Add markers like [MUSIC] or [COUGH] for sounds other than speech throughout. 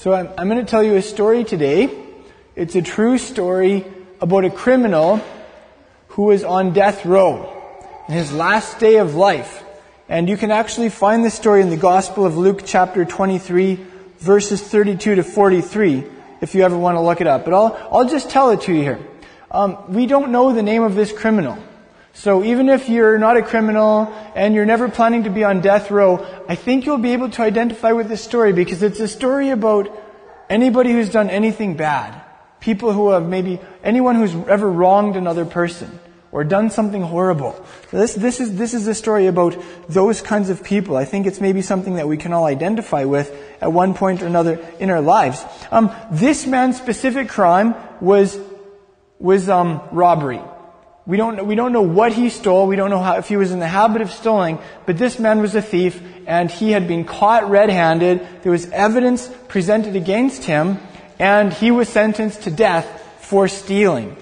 So I'm, I'm going to tell you a story today. It's a true story about a criminal who was on death row in his last day of life. And you can actually find this story in the Gospel of Luke chapter 23 verses 32 to 43 if you ever want to look it up. But I'll, I'll just tell it to you here. Um, we don't know the name of this criminal. So even if you're not a criminal and you're never planning to be on death row, I think you'll be able to identify with this story because it's a story about anybody who's done anything bad. People who have maybe, anyone who's ever wronged another person or done something horrible. So this, this is, this is a story about those kinds of people. I think it's maybe something that we can all identify with at one point or another in our lives. Um, this man's specific crime was, was, um, robbery. We don't, we don't know what he stole. We don't know how, if he was in the habit of stealing, but this man was a thief and he had been caught red-handed. There was evidence presented against him and he was sentenced to death for stealing.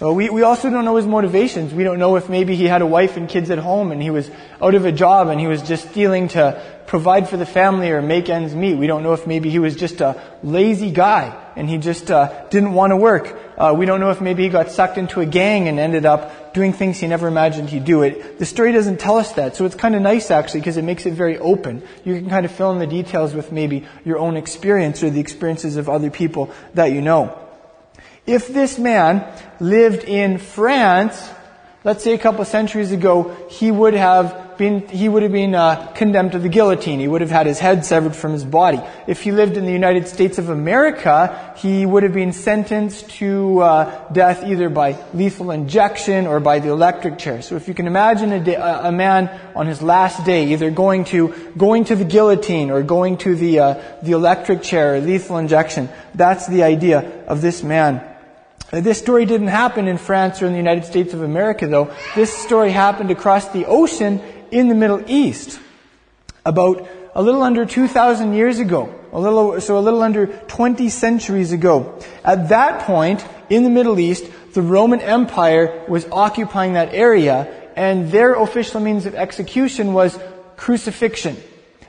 Well, we, we also don't know his motivations. We don't know if maybe he had a wife and kids at home and he was out of a job and he was just stealing to provide for the family or make ends meet. We don't know if maybe he was just a lazy guy and he just uh, didn't want to work. Uh, we don't know if maybe he got sucked into a gang and ended up doing things he never imagined he'd do. It the story doesn't tell us that, so it's kind of nice actually because it makes it very open. You can kind of fill in the details with maybe your own experience or the experiences of other people that you know. If this man lived in France, let's say a couple centuries ago, he would have been, he would have been uh, condemned to the guillotine. He would have had his head severed from his body. If he lived in the United States of America, he would have been sentenced to uh, death either by lethal injection or by the electric chair. So if you can imagine a, day, a man on his last day, either going to going to the guillotine or going to the uh, the electric chair or lethal injection, that's the idea of this man. This story didn't happen in France or in the United States of America, though. This story happened across the ocean in the Middle East about a little under 2,000 years ago. A little, so a little under 20 centuries ago. At that point, in the Middle East, the Roman Empire was occupying that area, and their official means of execution was crucifixion.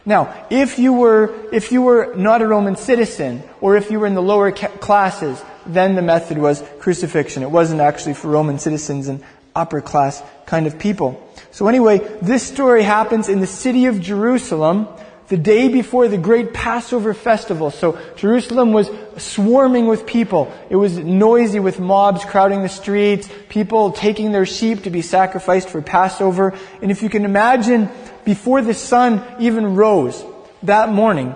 Now, if you were, if you were not a Roman citizen, or if you were in the lower classes, then the method was crucifixion. It wasn't actually for Roman citizens and upper class kind of people. So anyway, this story happens in the city of Jerusalem the day before the great Passover festival. So Jerusalem was swarming with people. It was noisy with mobs crowding the streets, people taking their sheep to be sacrificed for Passover. And if you can imagine, before the sun even rose that morning,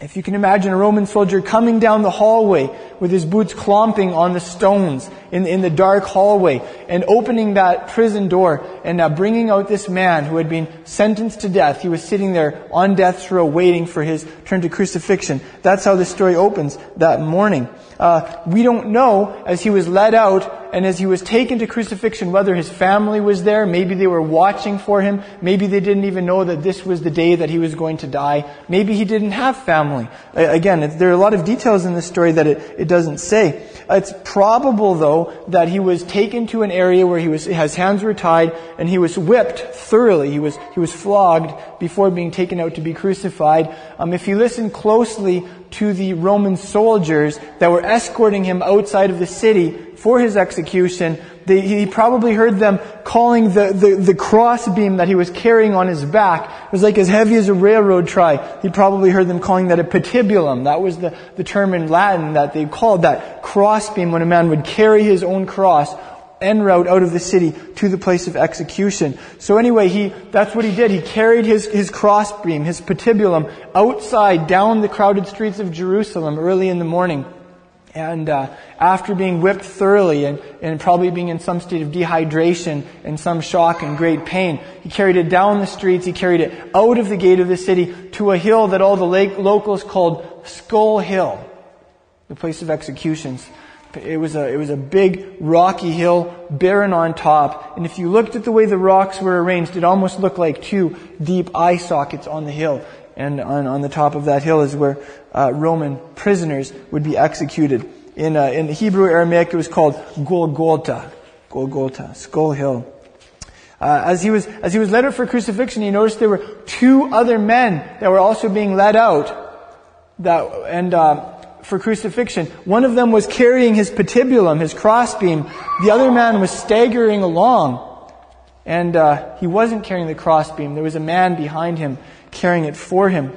if you can imagine a Roman soldier coming down the hallway with his boots clomping on the stones in, in the dark hallway and opening that prison door and uh, bringing out this man who had been sentenced to death. He was sitting there on death's row waiting for his turn to crucifixion. That's how the story opens that morning. Uh, we don't know as he was led out and as he was taken to crucifixion whether his family was there. Maybe they were watching for him. Maybe they didn't even know that this was the day that he was going to die. Maybe he didn't have family. Again, there are a lot of details in this story that it, it doesn't say. It's probable, though, that he was taken to an area where he was, his hands were tied and he was whipped thoroughly. He was, he was flogged before being taken out to be crucified. Um, if you listen closely to the Roman soldiers that were escorting him outside of the city for his execution, they, he probably heard them calling the, the, the crossbeam that he was carrying on his back. It was like as heavy as a railroad tie. He probably heard them calling that a patibulum. That was the, the term in Latin that they called that crossbeam when a man would carry his own cross en route out of the city to the place of execution. So anyway, he, that's what he did. He carried his, his crossbeam, his patibulum, outside down the crowded streets of Jerusalem early in the morning. And uh, after being whipped thoroughly and, and probably being in some state of dehydration and some shock and great pain, he carried it down the streets. He carried it out of the gate of the city to a hill that all the locals called Skull Hill, the place of executions. It was a, it was a big rocky hill, barren on top. And if you looked at the way the rocks were arranged, it almost looked like two deep eye sockets on the hill and on, on the top of that hill is where uh, Roman prisoners would be executed. In, uh, in Hebrew Aramaic, it was called Golgotha, Golgotha, Skull Hill. Uh, as he was as he was led out for crucifixion, he noticed there were two other men that were also being led out. that, and, uh, for crucifixion. One of them was carrying his patibulum, his crossbeam. The other man was staggering along. And uh, he wasn't carrying the crossbeam. There was a man behind him carrying it for him.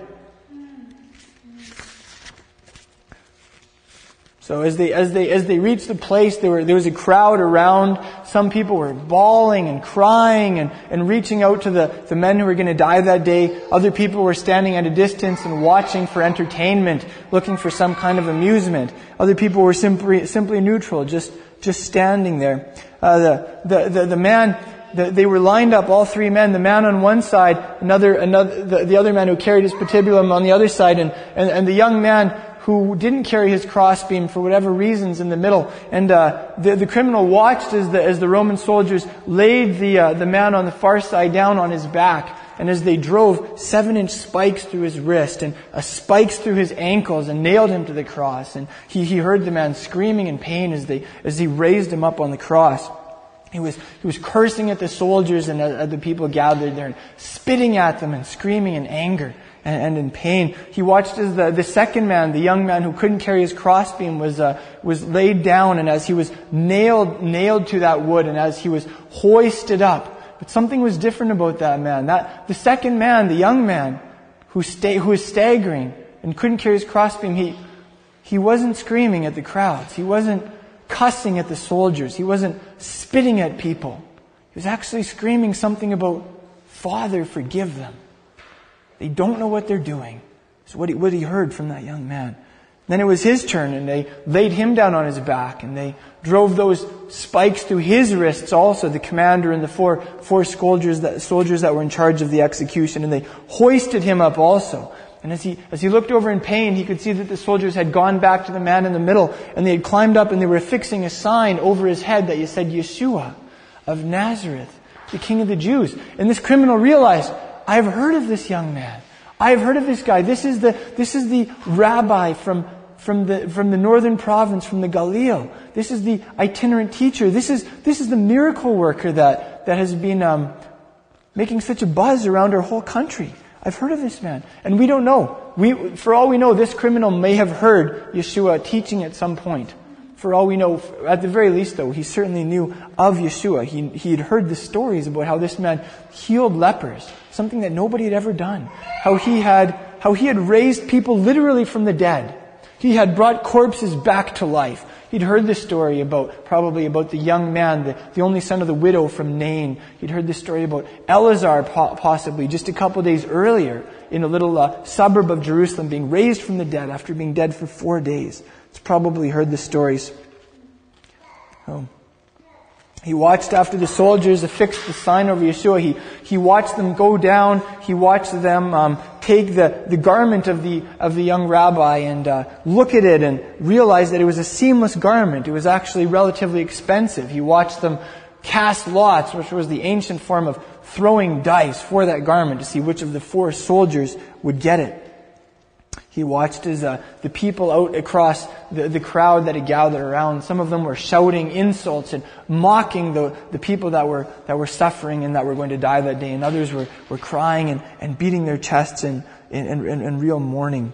So as they, as they, as they reached the place, there, were, there was a crowd around. Some people were bawling and crying and, and reaching out to the, the men who were going to die that day. Other people were standing at a distance and watching for entertainment, looking for some kind of amusement. Other people were simply, simply neutral, just, just standing there. Uh, the, the, the, the man, the, they were lined up, all three men, the man on one side, another, another, the, the other man who carried his patibulum on the other side, and, and, and the young man who didn't carry his crossbeam for whatever reasons in the middle. And uh, the, the criminal watched as the, as the Roman soldiers laid the, uh, the man on the far side down on his back. And as they drove seven inch spikes through his wrist and uh, spikes through his ankles and nailed him to the cross. And he, he heard the man screaming in pain as they, as he raised him up on the cross. He was, he was cursing at the soldiers and at, the people gathered there and spitting at them and screaming in anger and, and in pain. He watched as the, the second man, the young man who couldn't carry his crossbeam, was, uh, was laid down, and as he was nailed, nailed to that wood, and as he was hoisted up, but something was different about that man. That, the second man, the young man, who, sta- who was staggering and couldn't carry his crossbeam, he, he wasn't screaming at the crowds. He wasn't cussing at the soldiers. He wasn't spitting at people. He was actually screaming something about, Father, forgive them. They don't know what they're doing. So what he, what he heard from that young man. Then it was his turn and they laid him down on his back and they drove those spikes through his wrists also, the commander and the four, four soldiers that, soldiers that were in charge of the execution and they hoisted him up also. And as he, as he looked over in pain, he could see that the soldiers had gone back to the man in the middle and they had climbed up and they were affixing a sign over his head that said Yeshua of Nazareth, the King of the Jews. And this criminal realized, I've heard of this young man. I've heard of this guy. This is the, this is the rabbi from, from the, from the northern province, from the Galil. This is the itinerant teacher. This is, this is the miracle worker that, that has been um, making such a buzz around our whole country. I've heard of this man. And we don't know. We, for all we know, this criminal may have heard Yeshua teaching at some point. For all we know, at the very least though, he certainly knew of Yeshua. He, he had heard the stories about how this man healed lepers, something that nobody had ever done. How he had, how he had raised people literally from the dead. He had brought corpses back to life. He'd heard the story about, probably about the young man, the, the only son of the widow from Nain. He'd heard the story about Eleazar possibly just a couple days earlier in a little uh, suburb of Jerusalem being raised from the dead after being dead for four days. He's probably heard the stories. Oh. He watched after the soldiers affixed the sign over Yeshua. He, he watched them go down. He watched them um, take the, the garment of the, of the young rabbi and uh, look at it and realize that it was a seamless garment. It was actually relatively expensive. He watched them cast lots, which was the ancient form of throwing dice for that garment to see which of the four soldiers would get it. He watched as uh, the people out across the, the crowd that had gathered around, some of them were shouting insults and mocking the, the people that were, that were suffering and that were going to die that day, and others were, were crying and, and beating their chests in, in, in, in real mourning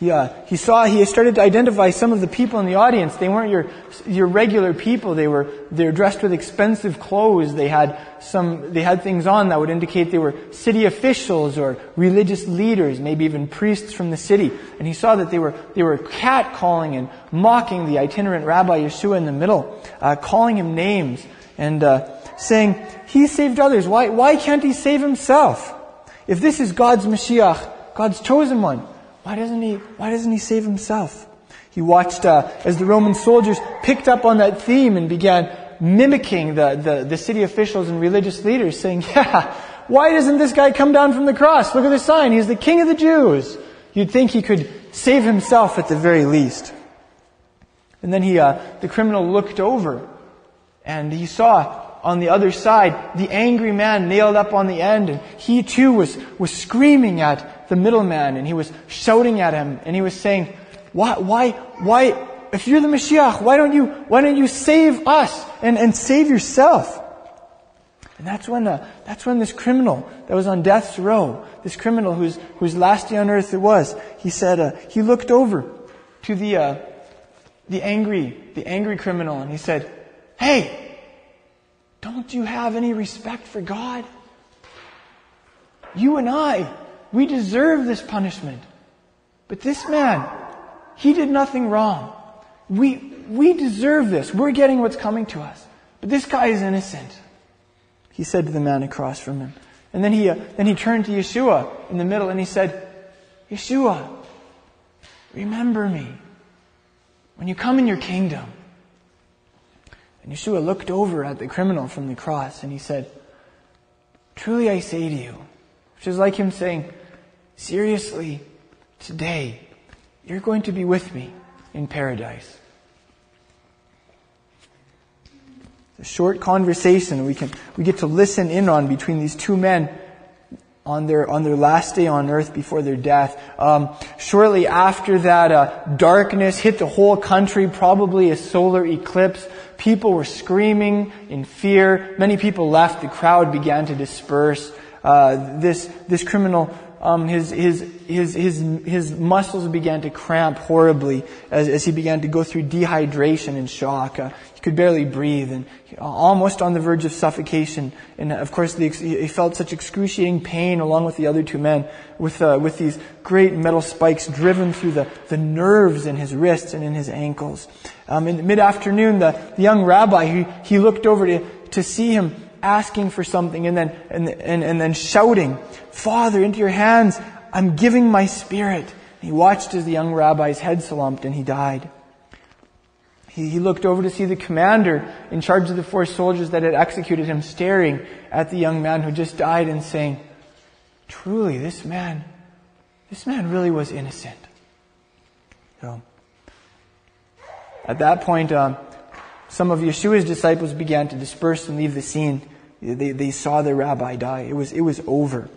he, uh, he saw, he started to identify some of the people in the audience. They weren't your, your regular people. They were, they were dressed with expensive clothes. They had some, they had things on that would indicate they were city officials or religious leaders, maybe even priests from the city. And he saw that they were, they were catcalling and mocking the itinerant Rabbi Yeshua in the middle, uh, calling him names and, uh, saying, he saved others. Why, why can't he save himself? If this is God's Mashiach, God's chosen one, why doesn't he, why doesn't he save himself? He watched uh, as the Roman soldiers picked up on that theme and began mimicking the, the, the city officials and religious leaders, saying, [LAUGHS] Yeah, why doesn't this guy come down from the cross? Look at the sign. He's the king of the Jews. You'd think he could save himself at the very least. And then he, uh, the criminal looked over and he saw on the other side the angry man nailed up on the end and he too was, was screaming at the middleman and he was shouting at him and he was saying, why, why, why, if you're the Mashiach, why don't you, why don't you save us and, and save yourself? And that's when, uh, that's when this criminal that was on death's row, this criminal whose, whose last day on earth it was, he said, uh, he looked over to the, uh, the angry, the angry criminal and he said, Hey, don't you have any respect for God? You and I, we deserve this punishment. But this man, he did nothing wrong. We, we deserve this. We're getting what's coming to us. But this guy is innocent. He said to the man across from him. And then he, uh, then he turned to Yeshua in the middle and he said, Yeshua, remember me when you come in your kingdom. And Yeshua looked over at the criminal from the cross and he said, Truly I say to you, which is like him saying, Seriously, today, you're going to be with me in paradise. A short conversation we can we get to listen in on between these two men on their on their last day on earth before their death. Um, shortly after that, uh, darkness hit the whole country, probably a solar eclipse. People were screaming in fear. Many people left. The crowd began to disperse. Uh, this this criminal um, his, his, his, his, his muscles began to cramp horribly as, as he began to go through dehydration and shock. Uh, he could barely breathe and almost on the verge of suffocation. And of course, the, he felt such excruciating pain along with the other two men with, uh, with these great metal spikes driven through the, the nerves in his wrists and in his ankles. Um, in mid-afternoon, the, the young rabbi, he, he looked over to, to see him asking for something and then, and, and, and then shouting, Father, into your hands, I'm giving my spirit. And he watched as the young rabbi's head slumped and he died. He, he looked over to see the commander in charge of the four soldiers that had executed him staring at the young man who just died and saying, truly, this man, this man really was innocent. So, at that point, um, some of Yeshua's disciples began to disperse and leave the scene. They, they saw their rabbi die. It was, it was over.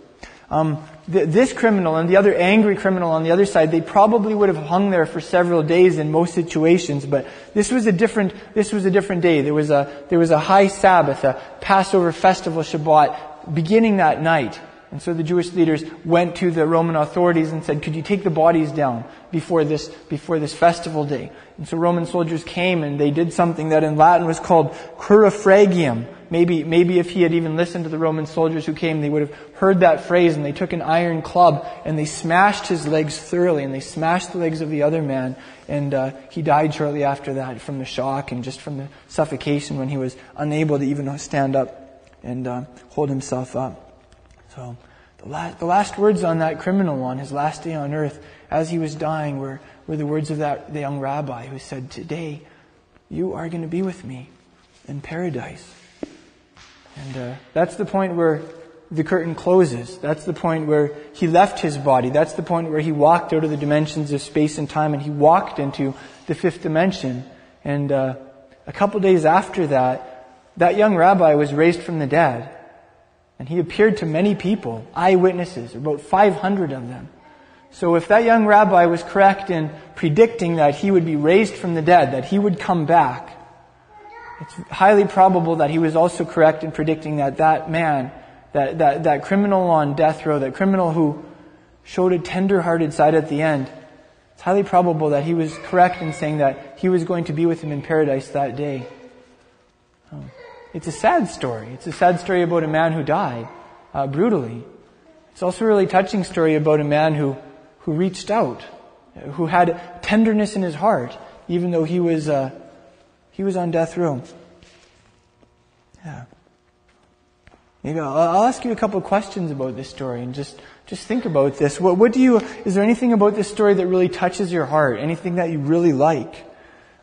Um, th- this criminal and the other angry criminal on the other side, they probably would have hung there for several days in most situations, but this was a different, this was a different day. There was a, there was a high Sabbath, a Passover festival Shabbat, beginning that night. And so the Jewish leaders went to the Roman authorities and said, could you take the bodies down before this, before this festival day? And so Roman soldiers came and they did something that in Latin was called crurifragium. Maybe, maybe if he had even listened to the Roman soldiers who came, they would have heard that phrase and they took an iron club and they smashed his legs thoroughly and they smashed the legs of the other man and uh, he died shortly after that from the shock and just from the suffocation when he was unable to even stand up and uh, hold himself up. So the last, the last words on that criminal on his last day on earth, as he was dying, were, were the words of that the young rabbi who said, "Today, you are going to be with me in paradise." And uh, that's the point where the curtain closes. That's the point where he left his body. That's the point where he walked out of the dimensions of space and time and he walked into the fifth dimension. And uh, a couple days after that, that young rabbi was raised from the dead. And he appeared to many people, eyewitnesses, about 500 of them. So if that young rabbi was correct in predicting that he would be raised from the dead, that he would come back, it's highly probable that he was also correct in predicting that that man, that, that, that criminal on death row, that criminal who showed a tender-hearted side at the end, it's highly probable that he was correct in saying that he was going to be with him in paradise that day. Oh. It's a sad story. It's a sad story about a man who died uh, brutally. It's also a really touching story about a man who, who reached out, who had tenderness in his heart, even though he was, uh, he was on death row. Yeah. Maybe I'll, I'll, ask you a couple of questions about this story and just, just think about this. What, what do you, is there anything about this story that really touches your heart? Anything that you really like?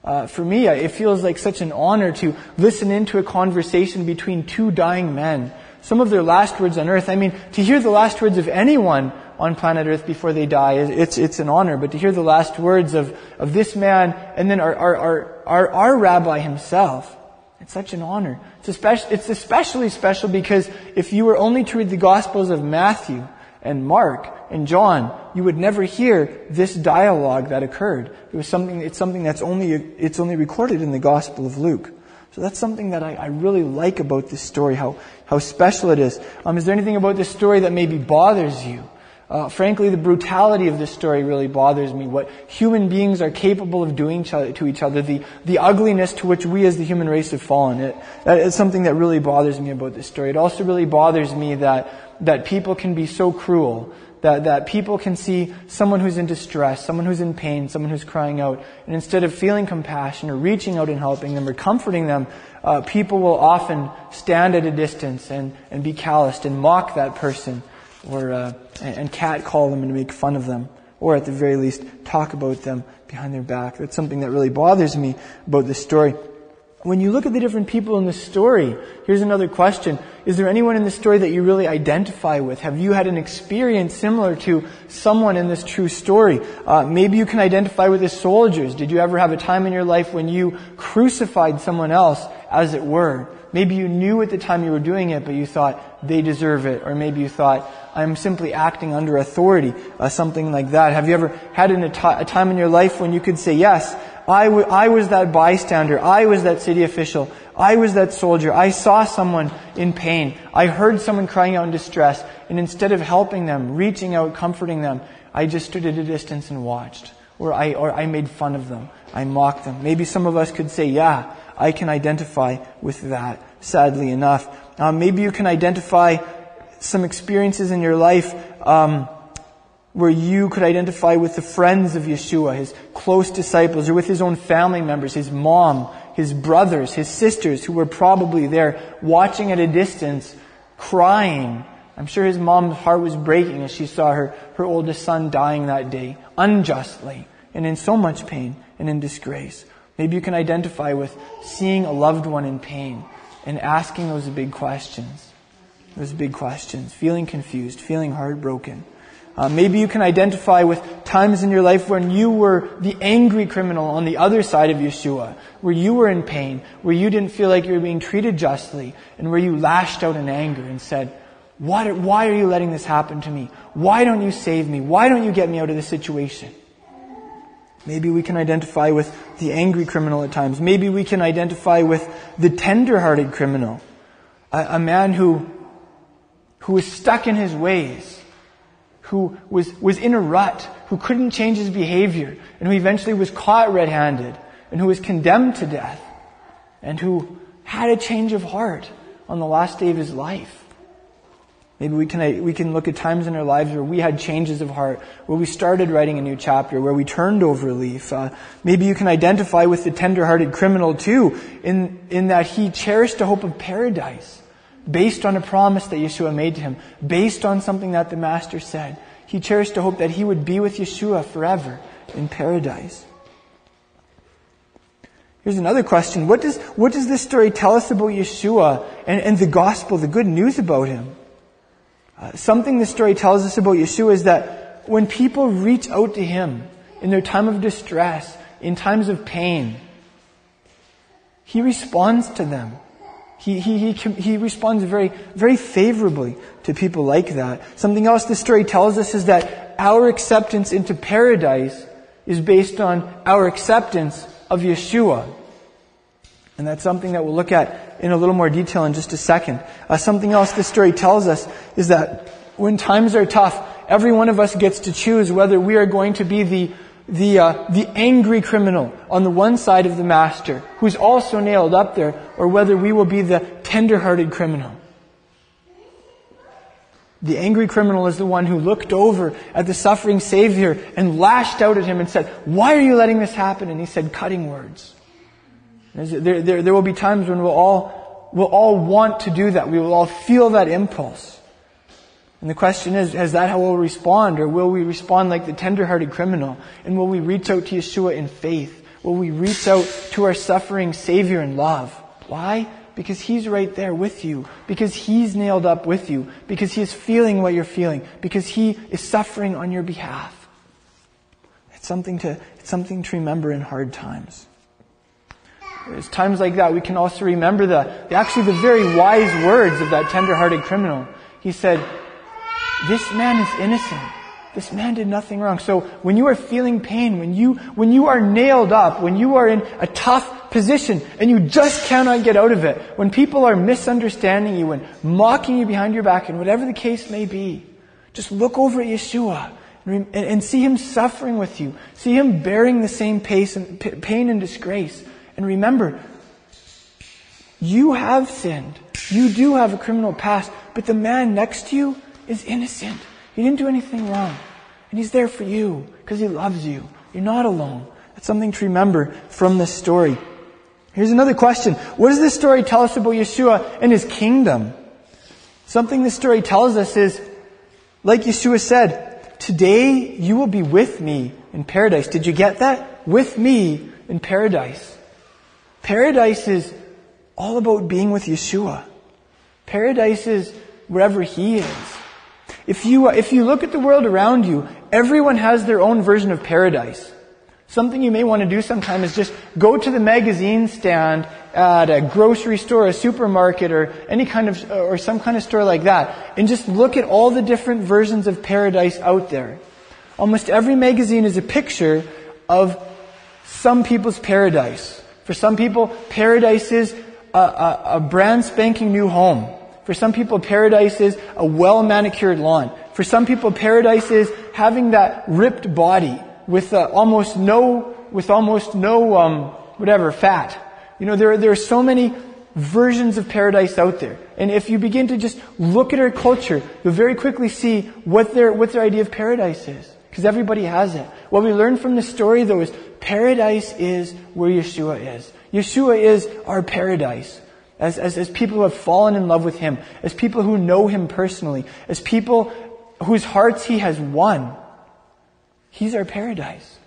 Uh, for me, it feels like such an honor to listen into a conversation between two dying men. Some of their last words on earth. I mean, to hear the last words of anyone on planet Earth before they die, it's, it's an honor. But to hear the last words of, of this man and then our, our, our, our, our rabbi himself, it's such an honor. It's, especially, it's especially special because if you were only to read the Gospels of Matthew and Mark and John, you would never hear this dialogue that occurred. It was something, it's something that's only, it's only recorded in the Gospel of Luke. So that's something that I, I really like about this story, how, how special it is. Um, is there anything about this story that maybe bothers you? Uh, frankly, the brutality of this story really bothers me. What human beings are capable of doing to each other, the, the ugliness to which we as the human race have fallen. It, that is something that really bothers me about this story. It also really bothers me that, that people can be so cruel, that, that people can see someone who's in distress, someone who's in pain, someone who's crying out, and instead of feeling compassion or reaching out and helping them or comforting them, uh, people will often stand at a distance and, and be calloused and mock that person or uh, and catcall them and make fun of them, or at the very least talk about them behind their back. That's something that really bothers me about this story. When you look at the different people in the story, here's another question. Is there anyone in the story that you really identify with? Have you had an experience similar to someone in this true story? Uh, maybe you can identify with the soldiers. Did you ever have a time in your life when you crucified someone else, as it were? Maybe you knew at the time you were doing it, but you thought, they deserve it. Or maybe you thought, I'm simply acting under authority, uh, something like that. Have you ever had a, t- a time in your life when you could say, yes, I, w- I was that bystander. I was that city official. I was that soldier. I saw someone in pain. I heard someone crying out in distress. And instead of helping them, reaching out, comforting them, I just stood at a distance and watched. Or I, or I made fun of them. I mocked them. Maybe some of us could say, yeah, I can identify with that, sadly enough. Um, maybe you can identify some experiences in your life um, where you could identify with the friends of Yeshua, his close disciples, or with his own family members, his mom, his brothers, his sisters, who were probably there watching at a distance, crying. I'm sure his mom's heart was breaking as she saw her, her oldest son dying that day, unjustly, and in so much pain and in disgrace. Maybe you can identify with seeing a loved one in pain and asking those big questions. Those big questions. Feeling confused, feeling heartbroken. Uh, maybe you can identify with times in your life when you were the angry criminal on the other side of Yeshua, where you were in pain, where you didn't feel like you were being treated justly, and where you lashed out in anger and said, what, why are you letting this happen to me? Why don't you save me? Why don't you get me out of this situation? Maybe we can identify with the angry criminal at times. Maybe we can identify with the tender-hearted criminal. A, a man who, who was stuck in his ways, who was, was in a rut, who couldn't change his behavior, and who eventually was caught red-handed, and who was condemned to death, and who had a change of heart on the last day of his life. Maybe we can, we can look at times in our lives where we had changes of heart, where we started writing a new chapter, where we turned over a leaf. Uh, maybe you can identify with the tender-hearted criminal too, in, in that he cherished a hope of paradise, based on a promise that Yeshua made to him, based on something that the Master said. He cherished a hope that he would be with Yeshua forever in paradise. Here's another question. What does, what does this story tell us about Yeshua and, and the gospel, the good news about him? Uh, something this story tells us about Yeshua is that when people reach out to Him in their time of distress, in times of pain, He responds to them. He, he, he, he responds very, very favorably to people like that. Something else this story tells us is that our acceptance into paradise is based on our acceptance of Yeshua. And that's something that we'll look at in a little more detail in just a second. Uh, something else this story tells us is that when times are tough, every one of us gets to choose whether we are going to be the the uh, the angry criminal on the one side of the master, who's also nailed up there, or whether we will be the tender-hearted criminal. The angry criminal is the one who looked over at the suffering Savior and lashed out at him and said, Why are you letting this happen? And he said cutting words. There, there, there will be times when we'll all, we'll all want to do that. We will all feel that impulse. And the question is, is that how we'll respond? Or will we respond like the tender-hearted criminal? And will we reach out to Yeshua in faith? Will we reach out to our suffering Savior in love? Why? Because He's right there with you. Because He's nailed up with you. Because He is feeling what you're feeling. Because He is suffering on your behalf. It's something to, it's something to remember in hard times. It's times like that we can also remember the, the actually the very wise words of that tender-hearted criminal. He said, this man is innocent. this man did nothing wrong. So when you are feeling pain, when you, when you are nailed up, when you are in a tough position and you just cannot get out of it, when people are misunderstanding you and mocking you behind your back and whatever the case may be, just look over at Yeshua and, and see him suffering with you. See him bearing the same and, pain and disgrace. And remember, you have sinned. You do have a criminal past, but the man next to you is innocent. He didn't do anything wrong. And He's there for you because He loves you. You're not alone. That's something to remember from this story. Here's another question. What does this story tell us about Yeshua and His kingdom? Something this story tells us is, like Yeshua said, today you will be with me in paradise. Did you get that? With me in paradise. Paradise is all about being with Yeshua. Paradise is wherever He is. If you, if you look at the world around you, everyone has their own version of paradise. Something you may want to do sometime is just go to the magazine stand at a grocery store, a supermarket, or any kind of, or some kind of store like that, and just look at all the different versions of paradise out there. Almost every magazine is a picture of some people's paradise. For some people, paradise is a, a, a brand spanking new home. For some people, paradise is a well manicured lawn. For some people, paradise is having that ripped body with uh, almost no, with almost no, um, whatever, fat. You know, there, there are so many versions of paradise out there. And if you begin to just look at our culture, you'll very quickly see what their, what their idea of paradise is. Because everybody has it. What we learn from this story though is paradise is where Yeshua is. Yeshua is our paradise as, as, as people who have fallen in love with Him, as people who know Him personally, as people whose hearts He has won. He's our paradise.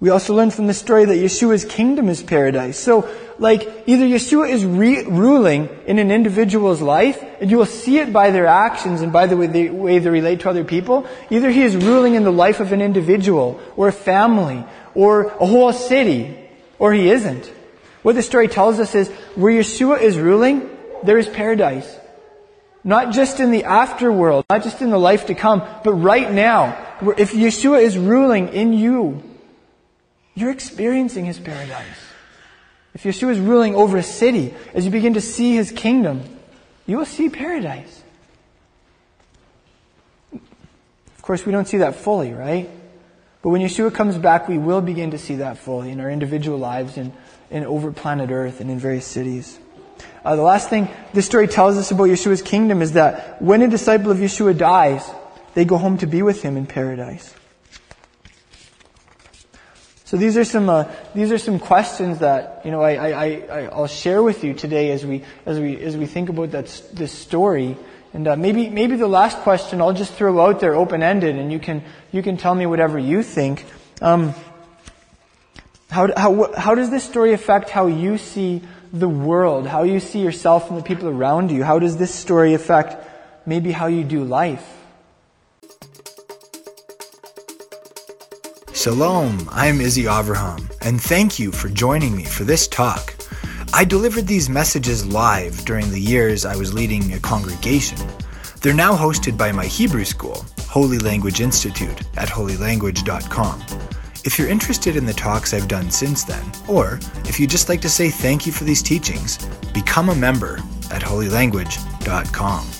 We also learn from the story that Yeshua's kingdom is paradise. So, like, either Yeshua is re- ruling in an individual's life, and you will see it by their actions and by the way, way they relate to other people. Either he is ruling in the life of an individual, or a family, or a whole city, or he isn't. What the story tells us is where Yeshua is ruling, there is paradise. Not just in the afterworld, not just in the life to come, but right now. If Yeshua is ruling in you, you're experiencing His paradise. If Yeshua is ruling over a city, as you begin to see His kingdom, you will see paradise. Of course, we don't see that fully, right? But when Yeshua comes back, we will begin to see that fully in our individual lives and in over planet Earth and in various cities. Uh, the last thing this story tells us about Yeshua's kingdom is that when a disciple of Yeshua dies, they go home to be with him in paradise. So these are some uh, these are some questions that you know I, I, I I'll share with you today as we as we as we think about that this story. And uh, maybe maybe the last question I'll just throw out there open ended, and you can you can tell me whatever you think. Um, how, how, how does this story affect how you see the world, how you see yourself and the people around you? How does this story affect maybe how you do life? Shalom, I'm Izzy Avraham, and thank you for joining me for this talk. I delivered these messages live during the years I was leading a congregation. They're now hosted by my Hebrew school, Holy Language Institute, at holylanguage.com. If you're interested in the talks I've done since then, or if you'd just like to say thank you for these teachings, become a member at holylanguage.com.